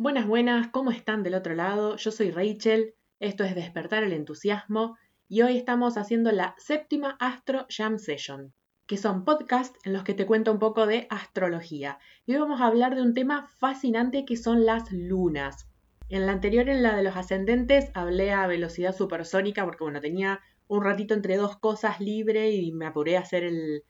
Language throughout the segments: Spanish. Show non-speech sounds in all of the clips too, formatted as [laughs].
Buenas, buenas, ¿cómo están del otro lado? Yo soy Rachel, esto es Despertar el Entusiasmo y hoy estamos haciendo la séptima Astro Jam Session, que son podcasts en los que te cuento un poco de astrología. Y hoy vamos a hablar de un tema fascinante que son las lunas. En la anterior, en la de los ascendentes, hablé a velocidad supersónica porque, bueno, tenía un ratito entre dos cosas libre y me apuré a hacer el,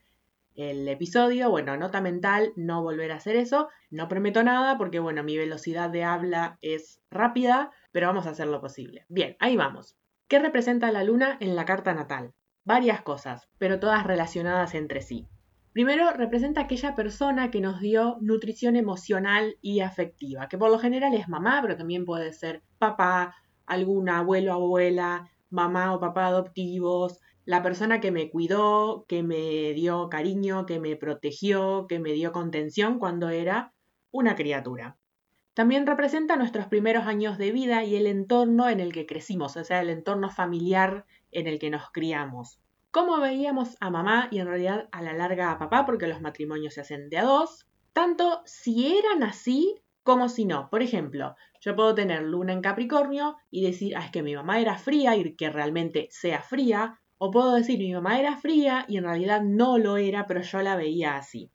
el episodio. Bueno, nota mental, no volver a hacer eso. No prometo nada porque, bueno, mi velocidad de habla es rápida, pero vamos a hacer lo posible. Bien, ahí vamos. ¿Qué representa la luna en la carta natal? Varias cosas, pero todas relacionadas entre sí. Primero, representa aquella persona que nos dio nutrición emocional y afectiva, que por lo general es mamá, pero también puede ser papá, algún abuelo, abuela, mamá o papá adoptivos, la persona que me cuidó, que me dio cariño, que me protegió, que me dio contención cuando era una criatura. También representa nuestros primeros años de vida y el entorno en el que crecimos, o sea, el entorno familiar en el que nos criamos. Cómo veíamos a mamá y en realidad a la larga a papá, porque los matrimonios se hacen de a dos, tanto si eran así como si no. Por ejemplo, yo puedo tener luna en Capricornio y decir, ah, es que mi mamá era fría y que realmente sea fría, o puedo decir, mi mamá era fría y en realidad no lo era, pero yo la veía así.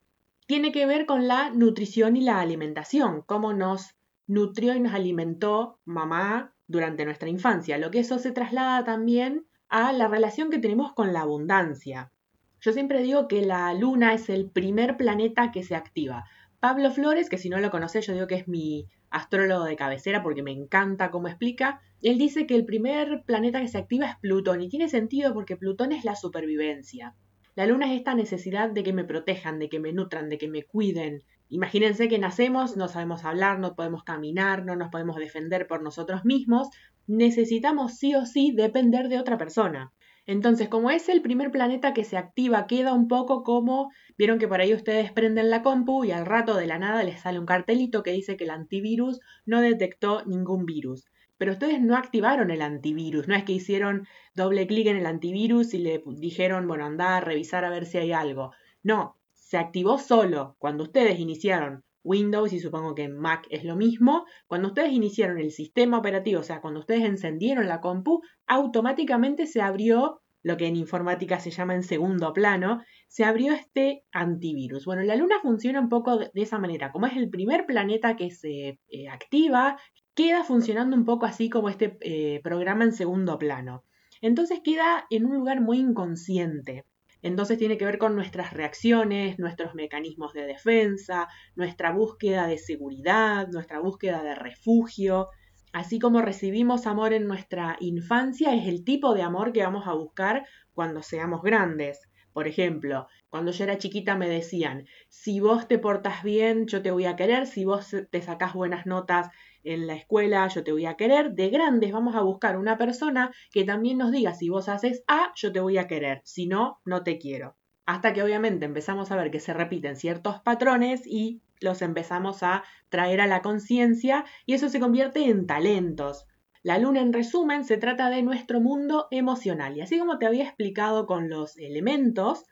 Tiene que ver con la nutrición y la alimentación, cómo nos nutrió y nos alimentó mamá durante nuestra infancia, lo que eso se traslada también a la relación que tenemos con la abundancia. Yo siempre digo que la luna es el primer planeta que se activa. Pablo Flores, que si no lo conoces, yo digo que es mi astrólogo de cabecera porque me encanta cómo explica, él dice que el primer planeta que se activa es Plutón y tiene sentido porque Plutón es la supervivencia. La luna es esta necesidad de que me protejan, de que me nutran, de que me cuiden. Imagínense que nacemos, no sabemos hablar, no podemos caminar, no nos podemos defender por nosotros mismos, necesitamos sí o sí depender de otra persona. Entonces, como es el primer planeta que se activa, queda un poco como, vieron que por ahí ustedes prenden la compu y al rato de la nada les sale un cartelito que dice que el antivirus no detectó ningún virus. Pero ustedes no activaron el antivirus, no es que hicieron doble clic en el antivirus y le dijeron, bueno, anda a revisar a ver si hay algo. No, se activó solo cuando ustedes iniciaron Windows y supongo que Mac es lo mismo, cuando ustedes iniciaron el sistema operativo, o sea, cuando ustedes encendieron la compu, automáticamente se abrió lo que en informática se llama en segundo plano, se abrió este antivirus. Bueno, la Luna funciona un poco de, esa manera, como es el primer planeta que se eh, activa, queda funcionando un poco así como este eh, programa en segundo plano. Entonces queda en un lugar muy inconsciente. Entonces tiene que ver con nuestras reacciones, nuestros mecanismos de defensa, nuestra búsqueda de seguridad, nuestra búsqueda de refugio. Así como recibimos amor en nuestra infancia, es el tipo de amor que vamos a buscar cuando seamos grandes. Por ejemplo, cuando yo era chiquita me decían, si vos te portas bien, yo te voy a querer, si vos te sacás buenas notas en la escuela, yo te voy a querer. De grandes vamos a buscar una persona que también nos diga, si vos haces A, yo te voy a querer, si no, no te quiero. Hasta que obviamente empezamos a ver que se repiten ciertos patrones y los empezamos a traer a la conciencia y eso se convierte en talentos. La luna, en resumen, se trata de nuestro mundo emocional. Y así como te había explicado con los elementos,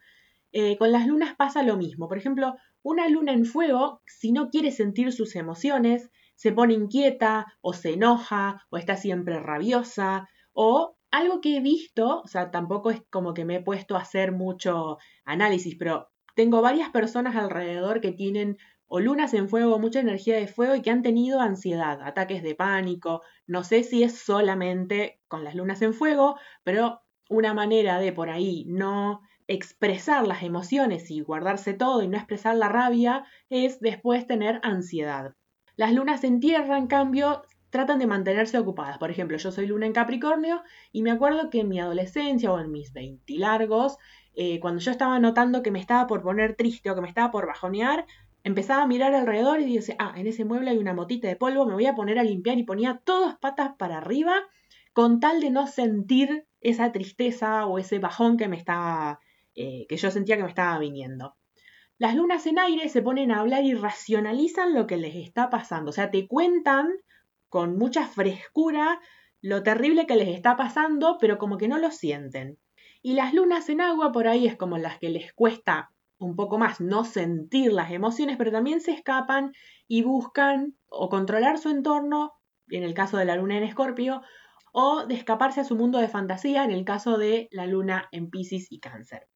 eh, con las lunas pasa lo mismo. Por ejemplo, una luna en fuego, si no quiere sentir sus emociones, se pone inquieta o se enoja o está siempre rabiosa o algo que he visto, o sea, tampoco es como que me he puesto a hacer mucho análisis, pero tengo varias personas alrededor que tienen o lunas en fuego, mucha energía de fuego y que han tenido ansiedad, ataques de pánico. No sé si es solamente con las lunas en fuego, pero una manera de por ahí no expresar las emociones y guardarse todo y no expresar la rabia es después tener ansiedad. Las lunas en tierra, en cambio, tratan de mantenerse ocupadas. Por ejemplo, yo soy luna en Capricornio y me acuerdo que en mi adolescencia o en mis 20 largos, eh, cuando yo estaba notando que me estaba por poner triste o que me estaba por bajonear, empezaba a mirar alrededor y decía, ah, en ese mueble hay una motita de polvo, me voy a poner a limpiar y ponía todas patas para arriba con tal de no sentir esa tristeza o ese bajón que me estaba, eh, que yo sentía que me estaba viniendo. Las lunas en aire se ponen a hablar y racionalizan lo que les está pasando. O sea, te cuentan con mucha frescura lo terrible que les está pasando, pero como que no lo sienten. Y las lunas en agua por ahí es como las que les cuesta un poco más no sentir las emociones, pero también se escapan y buscan o controlar su entorno, en el caso de la luna en Escorpio, o de escaparse a su mundo de fantasía, en el caso de la luna en Pisces y Cáncer.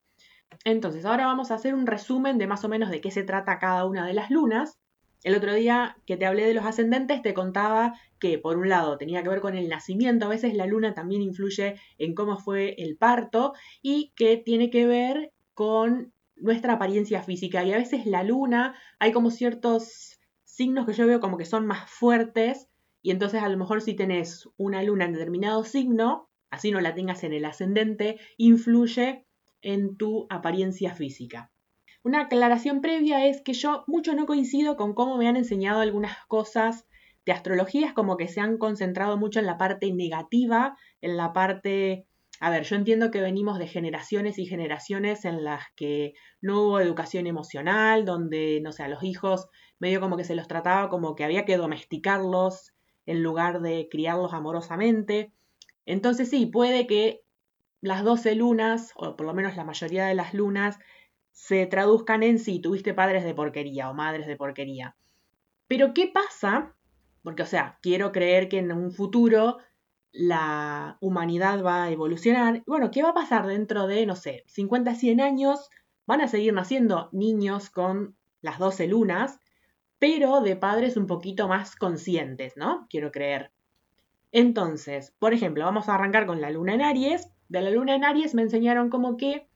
Entonces, ahora vamos a hacer un resumen de más o menos de qué se trata cada una de las lunas. El otro día que te hablé de los ascendentes, te contaba que por un lado tenía que ver con el nacimiento, a veces la luna también influye en cómo fue el parto y que tiene que ver con nuestra apariencia física. Y a veces la luna, hay como ciertos signos que yo veo como que son más fuertes y entonces a lo mejor si tenés una luna en determinado signo, así no la tengas en el ascendente, influye en tu apariencia física. Una aclaración previa es que yo mucho no coincido con cómo me han enseñado algunas cosas de astrología, es como que se han concentrado mucho en la parte negativa, en la parte... A ver, yo entiendo que venimos de generaciones y generaciones en las que no hubo educación emocional, donde, no sé, a los hijos medio como que se los trataba como que había que domesticarlos en lugar de criarlos amorosamente. Entonces sí, puede que las 12 lunas, o por lo menos la mayoría de las lunas, se traduzcan en si tuviste padres de porquería o madres de porquería. Pero ¿qué pasa? Porque, o sea, quiero creer que en un futuro la humanidad va a evolucionar. Bueno, ¿qué va a pasar dentro de, no sé, 50, 100 años? Van a seguir naciendo niños con las 12 lunas, pero de padres un poquito más conscientes, ¿no? Quiero creer. Entonces, por ejemplo, vamos a arrancar con la luna en Aries. De la luna en Aries me enseñaron como que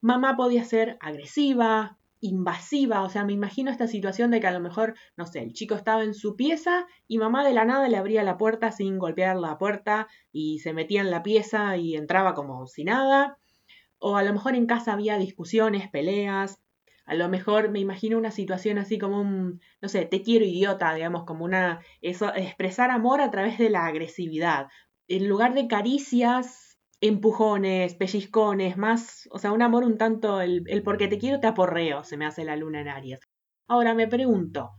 mamá podía ser agresiva, invasiva, o sea, me imagino esta situación de que a lo mejor, no sé, el chico estaba en su pieza y mamá de la nada le abría la puerta sin golpear la puerta y se metía en la pieza y entraba como si nada, o a lo mejor en casa había discusiones, peleas, a lo mejor me imagino una situación así como un, no sé, te quiero idiota, digamos, como una, eso, expresar amor a través de la agresividad. En lugar de caricias, empujones, pellizcones, más, o sea, un amor un tanto, el, el porque te quiero te aporreo, se me hace la luna en Aries. Ahora me pregunto,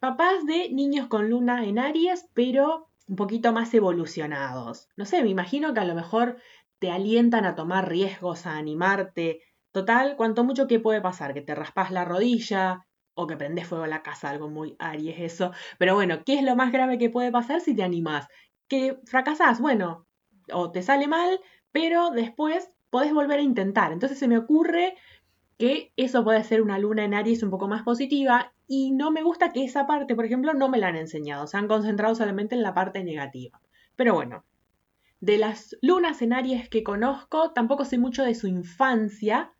papás de niños con luna en Aries, pero un poquito más evolucionados. No sé, me imagino que a lo mejor te alientan a tomar riesgos, a animarte. Total, cuanto mucho que puede pasar, que te raspas la rodilla o que prendes fuego a la casa, algo muy Aries eso. Pero bueno, ¿qué es lo más grave que puede pasar si te animas? Que fracasás, bueno, o te sale mal, pero después podés volver a intentar. Entonces se me ocurre que eso puede ser una luna en Aries un poco más positiva y no me gusta que esa parte, por ejemplo, no me la han enseñado, se han concentrado solamente en la parte negativa. Pero bueno, de las lunas en Aries que conozco, tampoco sé mucho de su infancia,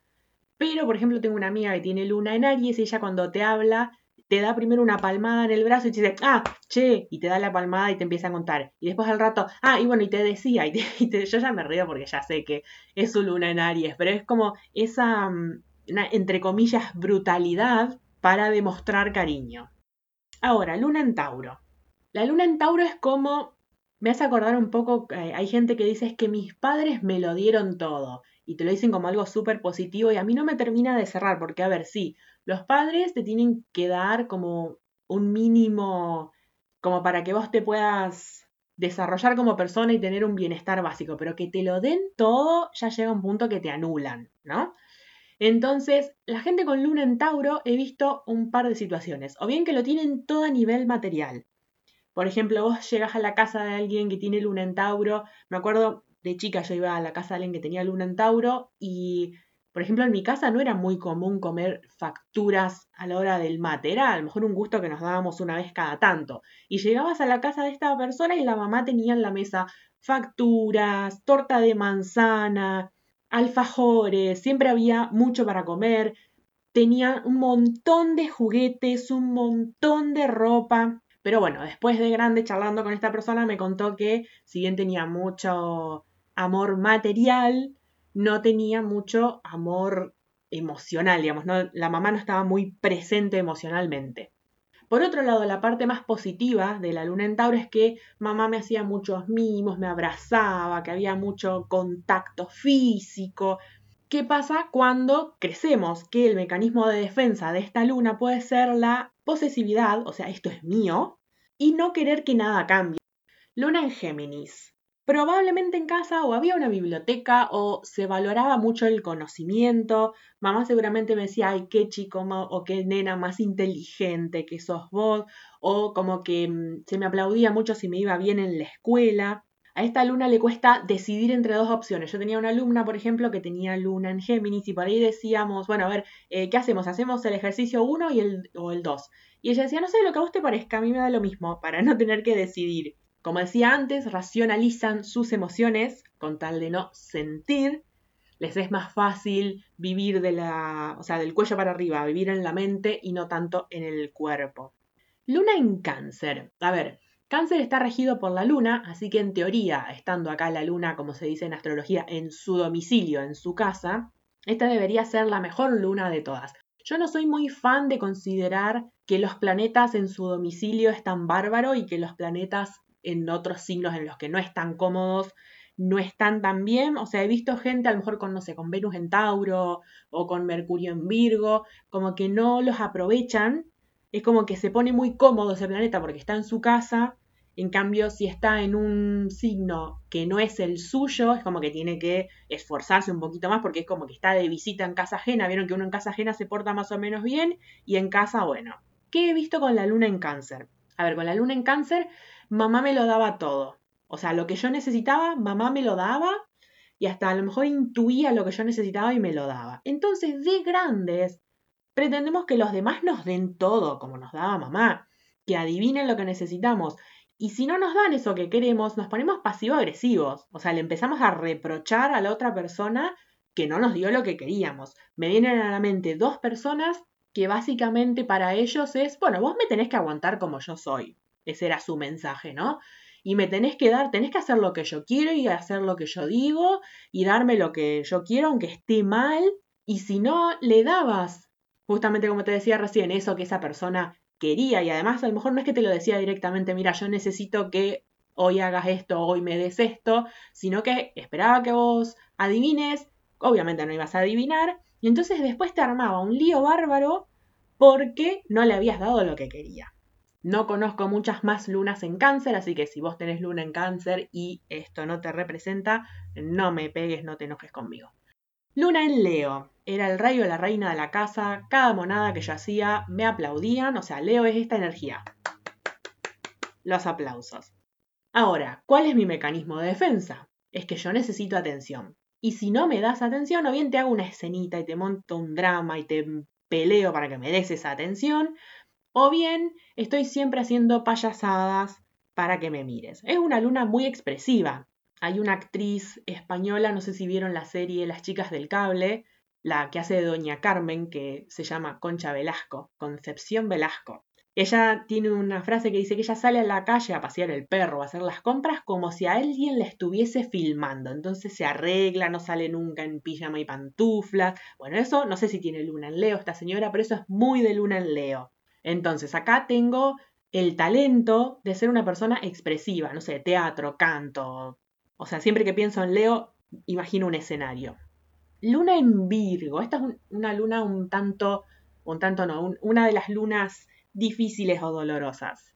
pero por ejemplo tengo una amiga que tiene luna en Aries y ella cuando te habla te da primero una palmada en el brazo y te dice, ah, che, y te da la palmada y te empieza a contar. Y después al rato, ah, y bueno, y te decía, y, [laughs] yo ya me río porque ya sé que es su luna en Aries, pero es como esa, mm, entre comillas, brutalidad para demostrar cariño. Ahora, luna en Tauro. La luna en Tauro es como, me hace acordar un poco, eh, hay gente que dice es que mis padres me lo dieron todo y te lo dicen como algo súper positivo y a mí no me termina de cerrar porque, a ver, sí, los padres te tienen que dar como un mínimo, como para que vos te puedas desarrollar como persona y tener un bienestar básico, pero que te lo den todo ya llega un punto que te anulan, ¿no? Entonces, la gente con luna en Tauro he visto un par de situaciones, o bien que lo tienen todo a nivel material. Por ejemplo, vos llegas a la casa de alguien que tiene luna en Tauro, me acuerdo de chica yo iba a la casa de alguien que tenía luna en Tauro y, por ejemplo, en mi casa no era muy común comer facturas a la hora del mate, era a lo mejor un gusto que nos dábamos una vez cada tanto. Y llegabas a la casa de esta persona y la mamá tenía en la mesa facturas, torta de manzana, alfajores, siempre había mucho para comer, tenía un montón de juguetes, un montón de ropa. Pero bueno, después de grande charlando con esta persona me contó que si bien tenía mucho amor material, no tenía mucho amor emocional, digamos, la mamá no estaba muy presente emocionalmente. Por otro lado, la parte más positiva de la luna en Tauro es que mamá me hacía muchos mimos, me abrazaba, que había mucho contacto físico. ¿Qué pasa cuando crecemos? Que el mecanismo de defensa de esta luna puede ser la posesividad, o sea, esto es mío, y no querer que nada cambie. Luna en Géminis. Probablemente en casa o había una biblioteca o se valoraba mucho el conocimiento. Mamá seguramente me decía, ay, qué chico o qué nena más inteligente que sos vos, o como que mm, se me aplaudía mucho si me iba bien en la escuela. A esta alumna le cuesta decidir entre dos opciones. Yo tenía una alumna, por ejemplo, que tenía luna en Géminis y por ahí decíamos, bueno, a ver, eh, ¿qué hacemos? ¿Hacemos el ejercicio 1 y el, o el 2? Y ella decía, no sé, lo que a vos te parezca, a mí me da lo mismo, para no tener que decidir. Como decía antes, racionalizan sus emociones con tal de no sentir. Les es más fácil vivir de la, o sea, del cuello para arriba, vivir en la mente y no tanto en el cuerpo. Luna en cáncer. A ver, cáncer está regido por la luna, así que en teoría, estando acá la luna, como se dice en astrología, en su domicilio, en su casa, esta debería ser la mejor luna de todas. Yo no soy muy fan de considerar que los planetas en su domicilio están bárbaro y que los planetas en otros signos en los que no están cómodos, no están tan bien. O sea, he visto gente a lo mejor con, no sé, con Venus en Tauro o con Mercurio en Virgo, como que no los aprovechan. Es como que se pone muy cómodo ese planeta porque está en su casa. En cambio, si está en un signo que no es el suyo, es como que tiene que esforzarse un poquito más porque es como que está de visita en casa ajena. Vieron que uno en casa ajena se porta más o menos bien y en casa, bueno. ¿Qué he visto con la luna en cáncer? A ver, con la luna en cáncer mamá me lo daba todo. O sea, lo que yo necesitaba, mamá me lo daba y hasta a lo mejor intuía lo que yo necesitaba y me lo daba. Entonces, de grandes, pretendemos que los demás nos den todo, como nos daba mamá, que adivinen lo que necesitamos. Y si no nos dan eso que queremos, nos ponemos pasivo-agresivos. O sea, le empezamos a reprochar a la otra persona que no nos dio lo que queríamos. Me vienen a la mente dos personas que básicamente para ellos es, bueno, vos me tenés que aguantar como yo soy. Ese era su mensaje, ¿no? Y me tenés que dar, tenés que hacer lo que yo quiero y hacer lo que yo digo y darme lo que yo quiero aunque esté mal. Y si no, le dabas, justamente como te decía recién, eso que esa persona quería. Y además a lo mejor no es que te lo decía directamente, mira, yo necesito que hoy hagas esto, hoy me des esto, sino que esperaba que vos adivines, obviamente no ibas a adivinar, y entonces después te armaba un lío bárbaro porque no le habías dado lo que quería. No conozco muchas más lunas en cáncer, así que si vos tenés luna en cáncer y esto no te representa, no me pegues, no te enojes conmigo. Luna en Leo. Era el rey o la reina de la casa. Cada monada que yo hacía me aplaudían. O sea, Leo es esta energía. Los aplausos. Ahora, ¿cuál es mi mecanismo de defensa? Es que yo necesito atención. Y si no me das atención, o bien te hago una escenita y te monto un drama y te peleo para que me des esa atención, o bien estoy siempre haciendo payasadas para que me mires. Es una luna muy expresiva. Hay una actriz española, no sé si vieron la serie Las chicas del cable, la que hace Doña Carmen, que se llama Concha Velasco, Concepción Velasco. Ella tiene una frase que dice que ella sale a la calle a pasear el perro, a hacer las compras como si a alguien le estuviese filmando. Entonces se arregla, no sale nunca en pijama y pantuflas. Bueno, eso no sé si tiene luna en Leo esta señora, pero eso es muy de luna en Leo. Entonces, acá tengo el talento de ser una persona expresiva, no sé, teatro, canto. O sea, siempre que pienso en Leo, imagino un escenario. Luna en Virgo. Esta es una luna un tanto, un tanto no, una de las lunas difíciles o dolorosas.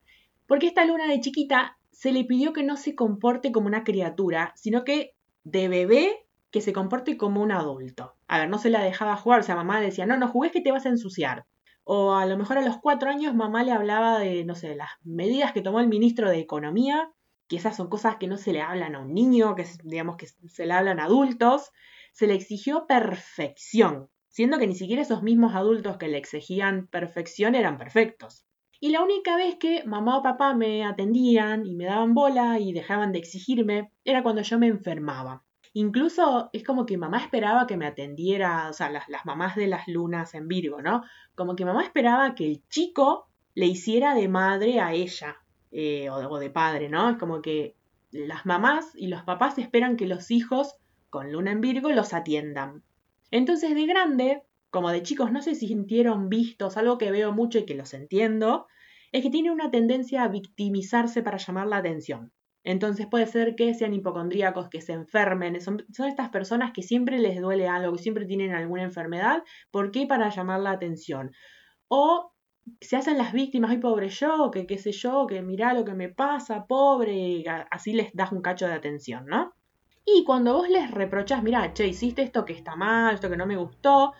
Porque esta luna de chiquita se le pidió que no se comporte como una criatura, sino que de bebé que se comporte como un adulto. A ver, no se la dejaba jugar, o sea, mamá decía, no, no jugues que te vas a ensuciar. O a lo mejor a los cuatro años mamá le hablaba de, no sé, las medidas que tomó el ministro de Economía, que esas son cosas que no se le hablan a un niño, que digamos que se le hablan a adultos. Se le exigió perfección, siendo que ni siquiera esos mismos adultos que le exigían perfección eran perfectos. Y la única vez que mamá o papá me atendían y me daban bola y dejaban de exigirme era cuando yo me enfermaba. Incluso es como que mamá esperaba que me atendiera, o sea, las, mamás de las lunas en Virgo, ¿no? Como que mamá esperaba que el chico le hiciera de madre a ella, eh, o, o de padre, ¿no? Es como que las mamás y los papás esperan que los hijos con luna en Virgo los atiendan. Entonces de grande, como de chicos no se sintieron vistos, algo que veo mucho y que los entiendo, es que tienen una tendencia a victimizarse para llamar la atención. Entonces puede ser que sean hipocondríacos, que se enfermen. Son, estas personas que siempre les duele algo, que siempre tienen alguna enfermedad. ¿Por qué? Para llamar la atención. O se hacen las víctimas, ay pobre yo, que qué sé yo, que mirá lo que me pasa, pobre, así les das un cacho de atención, ¿no? Y cuando vos les reprochás, mira, che, hiciste esto que está mal, esto que no me gustó,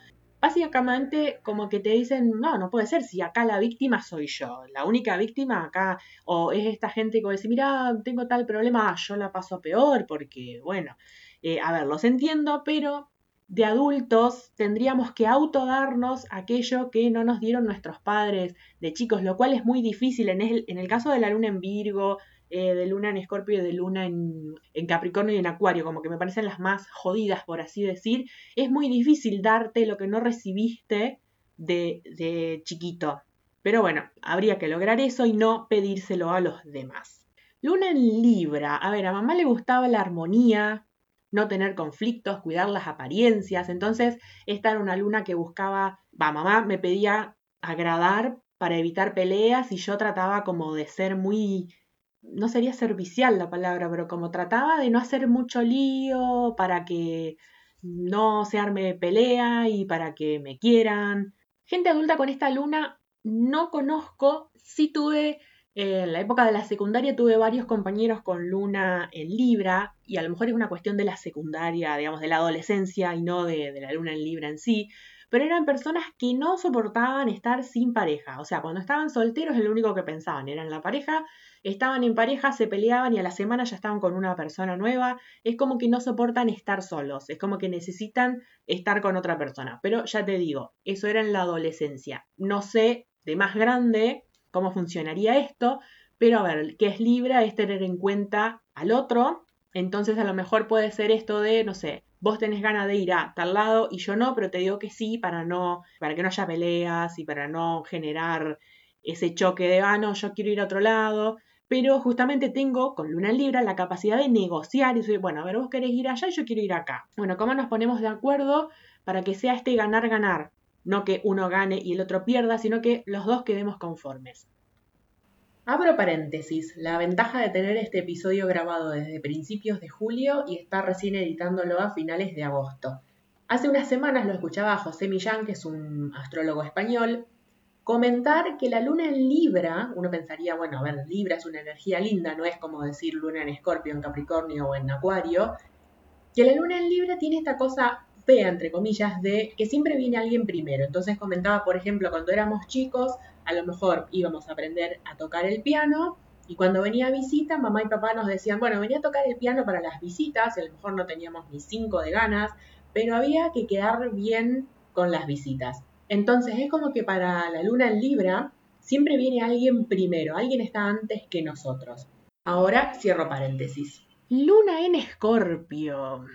básicamente como que te dicen, no, no puede ser, si acá la víctima soy yo, la única víctima acá, o es esta gente que dice, mira, tengo tal problema, yo la paso peor, porque, bueno, eh, a ver, los entiendo, pero de adultos tendríamos que autodarnos aquello que no nos dieron nuestros padres de chicos, lo cual es muy difícil en el, en el caso de la luna en Virgo, eh, de luna en Escorpio y de luna en, Capricornio y en Acuario, como que me parecen las más jodidas, por así decir, es muy difícil darte lo que no recibiste de, de chiquito. Pero bueno, habría que lograr eso y no pedírselo a los demás. Luna en Libra. A ver, a mamá le gustaba la armonía, no tener conflictos, cuidar las apariencias. Entonces, esta era una luna que buscaba, va, mamá me pedía agradar para evitar peleas y yo trataba como de ser muy, no sería servicial la palabra, pero como trataba de no hacer mucho lío para que no se arme pelea y para que me quieran. Gente adulta con esta luna no conozco, sí tuve en la época de la secundaria tuve varios compañeros con luna en Libra, y a lo mejor es una cuestión de la secundaria, digamos, de la adolescencia y no de, la luna en Libra en sí, pero eran personas que no soportaban estar sin pareja. O sea, cuando estaban solteros, lo único que pensaban, eran la pareja, estaban en pareja, se peleaban y a la semana ya estaban con una persona nueva. Es como que no soportan estar solos, es como que necesitan estar con otra persona. Pero ya te digo, eso era en la adolescencia. No sé, de más grande, cómo funcionaría esto, pero a ver, que es Libra es tener en cuenta al otro, entonces a lo mejor puede ser esto de, no sé, vos tenés ganas de ir a tal lado y yo no, pero te digo que sí para no, para que no haya peleas y para no generar ese choque de, ah, no, yo quiero ir a otro lado, pero justamente tengo con Luna Libra la capacidad de negociar y decir, bueno, a ver, vos querés ir allá y yo quiero ir acá. Bueno, ¿cómo nos ponemos de acuerdo para que sea este ganar-ganar? no que uno gane y el otro pierda, sino que los dos quedemos conformes. Abro paréntesis, la ventaja de tener este episodio grabado desde principios de julio y estar recién editándolo a finales de agosto. Hace unas semanas lo escuchaba José Millán, que es un astrólogo español, comentar que la luna en Libra, uno pensaría, bueno, a ver, Libra es una energía linda, no es como decir luna en Escorpio, en Capricornio o en Acuario, que la luna en Libra tiene esta cosa fea, entre comillas, de que siempre viene alguien primero. Entonces comentaba, por ejemplo, cuando éramos chicos, a lo mejor íbamos a aprender a tocar el piano y cuando venía visita, mamá y papá nos decían, bueno, venía a tocar el piano para las visitas, y a lo mejor no teníamos ni cinco de ganas, pero había que quedar bien con las visitas. Entonces es como que para la luna en Libra siempre viene alguien primero, alguien está antes que nosotros. Ahora cierro paréntesis. Luna en Escorpio.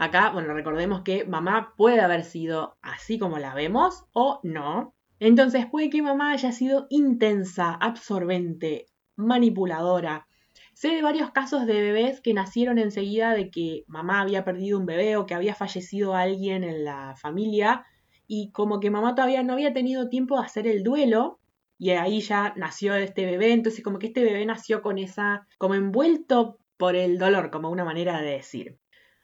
Acá, bueno, recordemos que mamá puede haber sido así como la vemos o no. Entonces puede que mamá haya sido intensa, absorbente, manipuladora. Sé de varios casos de bebés que nacieron enseguida de que mamá había perdido un bebé o que había fallecido alguien en la familia y como que mamá todavía no había tenido tiempo de hacer el duelo y ahí ya nació este bebé, entonces como que este bebé nació con esa, como envuelto por el dolor, como una manera de decir.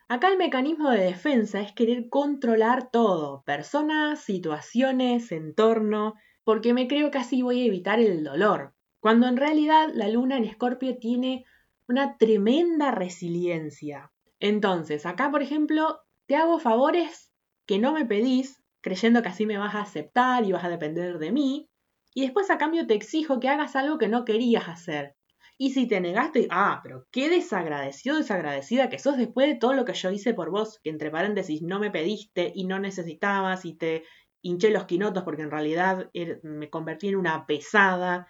Acá el mecanismo de defensa es querer controlar todo, personas, situaciones, entorno, porque me creo que así voy a evitar el dolor, cuando en realidad la luna en Escorpio tiene una tremenda resiliencia. Entonces, acá por ejemplo, te hago favores que no me pedís, creyendo que así me vas a aceptar y vas a depender de mí, y después a cambio te exijo que hagas algo que no querías hacer. Y si te negaste, ah, pero qué desagradecido, desagradecida que sos después de todo lo que yo hice por vos, que entre paréntesis no me pediste y no necesitabas y te hinché los quinotos porque en realidad er, me convertí en una pesada.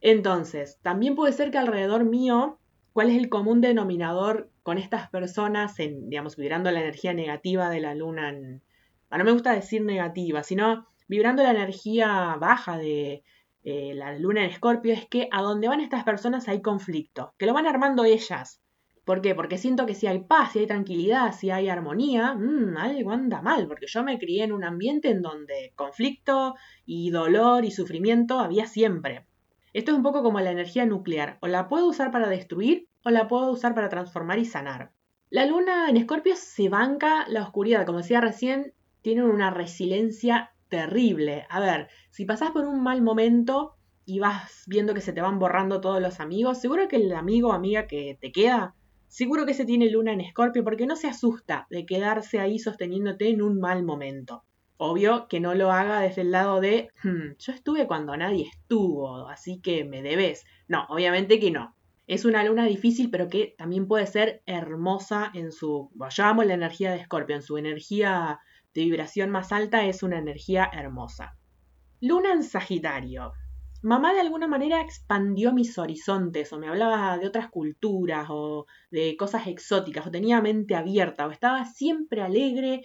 Entonces, también puede ser que alrededor mío, ¿cuál es el común denominador con estas personas en, digamos, vibrando la energía negativa de la luna? En, ah, no me gusta decir negativa, sino vibrando la energía baja de, eh, la luna en Escorpio es que a donde van estas personas hay conflicto, que lo van armando ellas. ¿Por qué? Porque siento que si hay paz, si hay tranquilidad, si hay armonía, mmm, algo anda mal, porque yo me crié en un ambiente en donde conflicto y dolor y sufrimiento había siempre. Esto es un poco como la energía nuclear, o la puedo usar para destruir o la puedo usar para transformar y sanar. La luna en Escorpio se banca la oscuridad, como decía recién, tiene una resiliencia terrible. A ver, si pasás por un mal momento y vas viendo que se te van borrando todos los amigos, seguro que el amigo o amiga que te queda, seguro que se tiene luna en escorpio porque no se asusta de quedarse ahí sosteniéndote en un mal momento. Obvio que no lo haga desde el lado de, hmm, yo estuve cuando nadie estuvo, así que me debes. No, obviamente que no. Es una luna difícil, pero que también puede ser hermosa en su, yo amo la energía de Escorpio, en su energía de vibración más alta es una energía hermosa. Luna en Sagitario. Mamá de alguna manera expandió mis horizontes o me hablaba de otras culturas o de cosas exóticas o tenía mente abierta o estaba siempre alegre.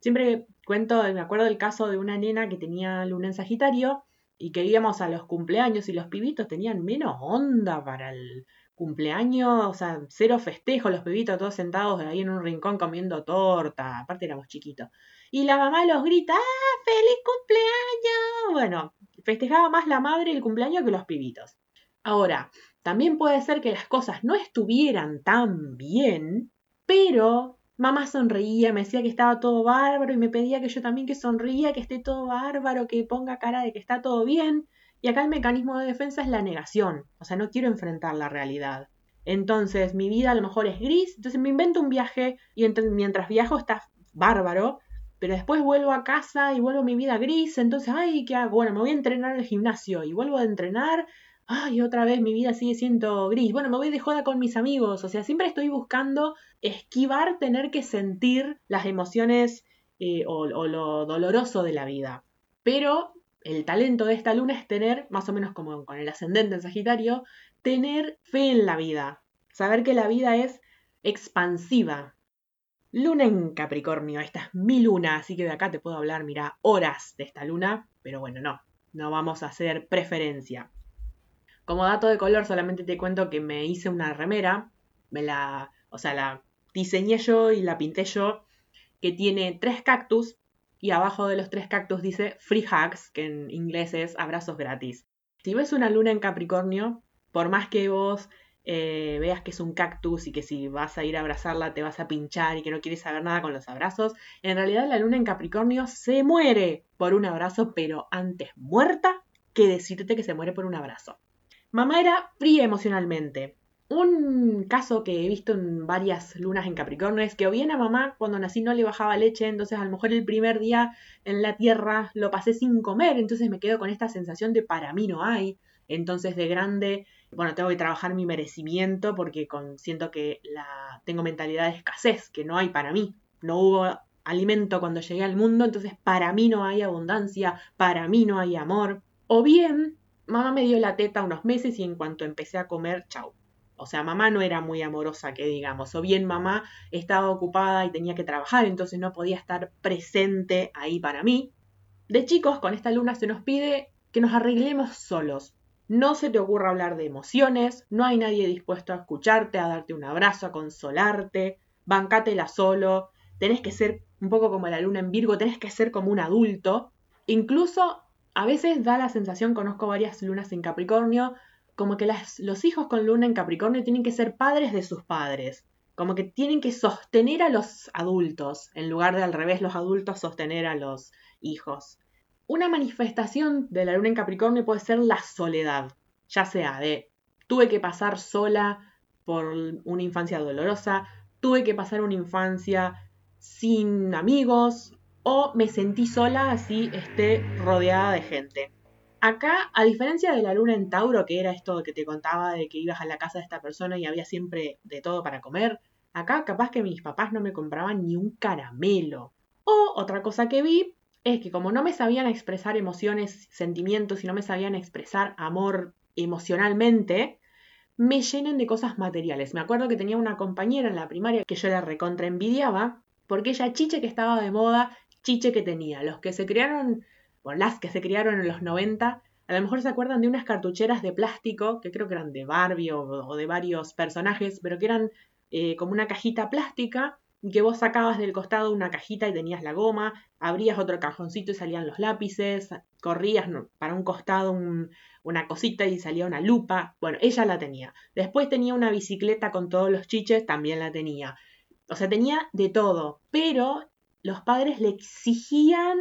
Siempre cuento, me acuerdo del caso de una nena que tenía luna en Sagitario y que íbamos a los cumpleaños y los pibitos tenían menos onda para el cumpleaños, o sea, cero festejo, los pibitos todos sentados ahí en un rincón comiendo torta, aparte éramos chiquitos. Y la mamá los grita, ¡ah, feliz cumpleaños! Bueno, festejaba más la madre el cumpleaños que los pibitos. Ahora, también puede ser que las cosas no estuvieran tan bien, pero mamá sonreía, me decía que estaba todo bárbaro y me pedía que yo también que sonría, que esté todo bárbaro, que ponga cara de que está todo bien. Y acá el mecanismo de defensa es la negación, o sea, no quiero enfrentar la realidad. Entonces, mi vida a lo mejor es gris, entonces me invento un viaje y mientras viajo está bárbaro, pero después vuelvo a casa y vuelvo a mi vida gris, entonces, ay, ¿qué hago? Bueno, me voy a entrenar en el gimnasio y vuelvo a entrenar, ay, otra vez mi vida sigue siendo gris, bueno, me voy de joda con mis amigos, o sea, siempre estoy buscando esquivar tener que sentir las emociones eh, o, o lo doloroso de la vida. Pero el talento de esta luna es tener, más o menos como con el ascendente en Sagitario, tener fe en la vida, saber que la vida es expansiva, Luna en Capricornio, esta es mi luna, así que de acá te puedo hablar, mira, horas de esta luna, pero bueno, no, no vamos a hacer preferencia. Como dato de color, solamente te cuento que me hice una remera, me la, o sea, la diseñé yo y la pinté yo, que tiene tres cactus y abajo de los tres cactus dice free hugs, que en inglés es abrazos gratis. Si ves una luna en Capricornio, por más que vos eh, veas que es un cactus y que si vas a ir a abrazarla te vas a pinchar y que no quieres saber nada con los abrazos, en realidad la luna en Capricornio se muere por un abrazo, pero antes muerta que decirte que se muere por un abrazo. Mamá era fría emocionalmente. Un caso que he visto en varias lunas en Capricornio es que o bien a mamá cuando nací no le bajaba leche, entonces a lo mejor el primer día en la tierra lo pasé sin comer, entonces me quedo con esta sensación de para mí no hay. Entonces de grande bueno, tengo que trabajar mi merecimiento porque siento que la, tengo mentalidad de escasez, que no hay para mí. No hubo alimento cuando llegué al mundo, entonces para mí no hay abundancia, para mí no hay amor. O bien, mamá me dio la teta unos meses y en cuanto empecé a comer, chau. O sea, mamá no era muy amorosa, que digamos. O bien mamá estaba ocupada y tenía que trabajar, entonces no podía estar presente ahí para mí. De chicos, con esta luna se nos pide que nos arreglemos solos. No se te ocurra hablar de emociones, no hay nadie dispuesto a escucharte, a darte un abrazo, a consolarte, bancátela solo, tenés que ser un poco como la luna en Virgo, tenés que ser como un adulto. Incluso a veces da la sensación, conozco varias lunas en Capricornio, como que los hijos con luna en Capricornio tienen que ser padres de sus padres, como que tienen que sostener a los adultos, en lugar de al revés los adultos sostener a los hijos. Una manifestación de la luna en Capricornio puede ser la soledad, ya sea de tuve que pasar sola por una infancia dolorosa, tuve que pasar una infancia sin amigos o me sentí sola así esté rodeada de gente. Acá, a diferencia de la luna en Tauro, que era esto que te contaba de que ibas a la casa de esta persona y había siempre de todo para comer, acá capaz que mis papás no me compraban ni un caramelo. O otra cosa que vi es que como no me sabían expresar emociones, sentimientos y no me sabían expresar amor emocionalmente, me llenen de cosas materiales. Me acuerdo que tenía una compañera en la primaria que yo la recontra envidiaba, porque ella chiche que estaba de moda, chiche que tenía. Los que se criaron, o las que se criaron en los 90, a lo mejor se acuerdan de unas cartucheras de plástico, que creo que eran de Barbie o, de varios personajes, pero que eran eh, como una cajita plástica que vos sacabas del costado una cajita y tenías la goma, abrías otro cajoncito y salían los lápices, corrías para un costado una cosita y salía una lupa. Bueno, ella la tenía. Después tenía una bicicleta con todos los chiches, también la tenía. O sea, tenía de todo, pero los padres le exigían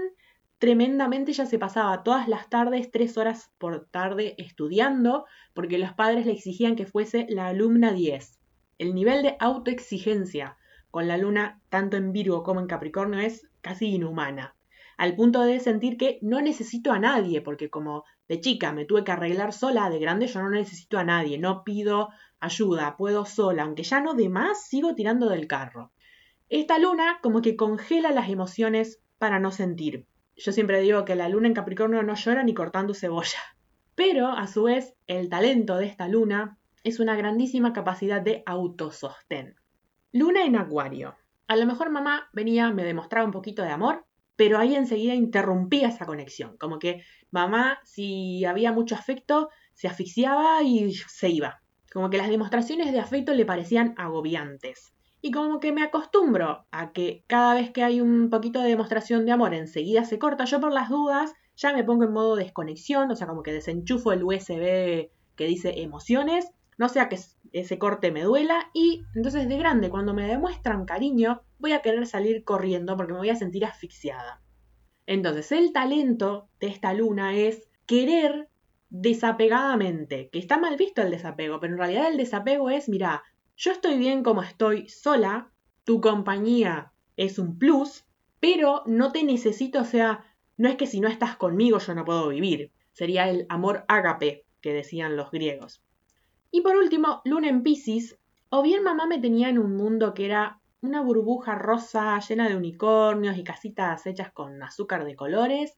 tremendamente, ella se pasaba todas las tardes, tres horas por tarde estudiando, porque los padres le exigían que fuese la alumna 10. El nivel de autoexigencia con la luna, tanto en Virgo como en Capricornio, es casi inhumana, al punto de sentir que no necesito a nadie, porque como de chica me tuve que arreglar sola, de grande yo no necesito a nadie, no pido ayuda, puedo sola, aunque ya no de más sigo tirando del carro. Esta luna como que congela las emociones para no sentir. Yo siempre digo que la luna en Capricornio no llora ni cortando cebolla. Pero, a su vez, el talento de esta luna es una grandísima capacidad de autosostén. Luna en Acuario. A lo mejor mamá venía, me demostraba un poquito de amor, pero ahí enseguida interrumpía esa conexión. Como que mamá, si había mucho afecto, se asfixiaba y se iba. Como que las demostraciones de afecto le parecían agobiantes. Y como que me acostumbro a que cada vez que hay un poquito de demostración de amor enseguida se corta, yo por las dudas ya me pongo en modo desconexión, o sea, como que desenchufo el USB que dice emociones, no sea que ese corte me duela y entonces de grande cuando me demuestran cariño voy a querer salir corriendo porque me voy a sentir asfixiada. Entonces el talento de esta luna es querer desapegadamente, que está mal visto el desapego, pero en realidad el desapego es, mira, yo estoy bien como estoy sola, tu compañía es un plus, pero no te necesito, o sea, no es que si no estás conmigo yo no puedo vivir. Sería el amor ágape que decían los griegos. Y por último, Luna en Pisces, o bien mamá me tenía en un mundo que era una burbuja rosa llena de unicornios y casitas hechas con azúcar de colores,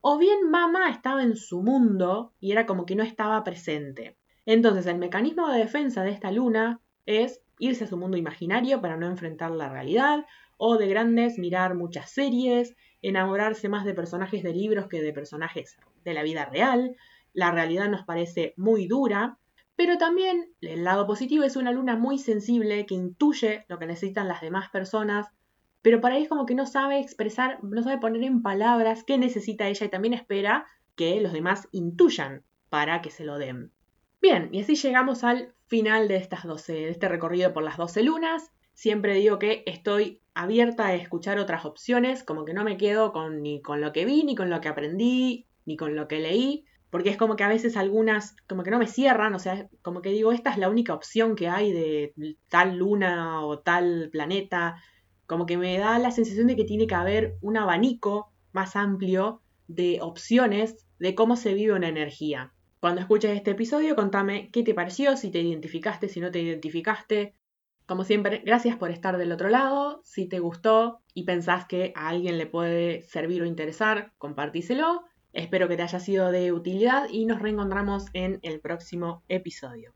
o bien mamá estaba en su mundo y era como que no estaba presente. Entonces el mecanismo de defensa de esta luna es irse a su mundo imaginario para no enfrentar la realidad, o de grandes mirar muchas series, enamorarse más de personajes de libros que de personajes de la vida real. La realidad nos parece muy dura, pero también el lado positivo es una luna muy sensible que intuye lo que necesitan las demás personas, pero para ahí es como que no sabe expresar, no sabe poner en palabras qué necesita ella y también espera que los demás intuyan para que se lo den. Bien, y así llegamos al final de, estas 12, de este recorrido por las 12 lunas. Siempre digo que estoy abierta a escuchar otras opciones, como que no me quedo con, ni con lo que vi, ni con lo que aprendí, ni con lo que leí, porque es como que a veces algunas como que no me cierran, o sea, como que digo, esta es la única opción que hay de tal luna o tal planeta, como que me da la sensación de que tiene que haber un abanico más amplio de opciones de cómo se vive una energía. Cuando escuches este episodio, contame qué te pareció, si te identificaste, si no te identificaste. Como siempre, gracias por estar del otro lado. Si te gustó y pensás que a alguien le puede servir o interesar, compartíselo. Espero que te haya sido de utilidad y nos reencontramos en el próximo episodio.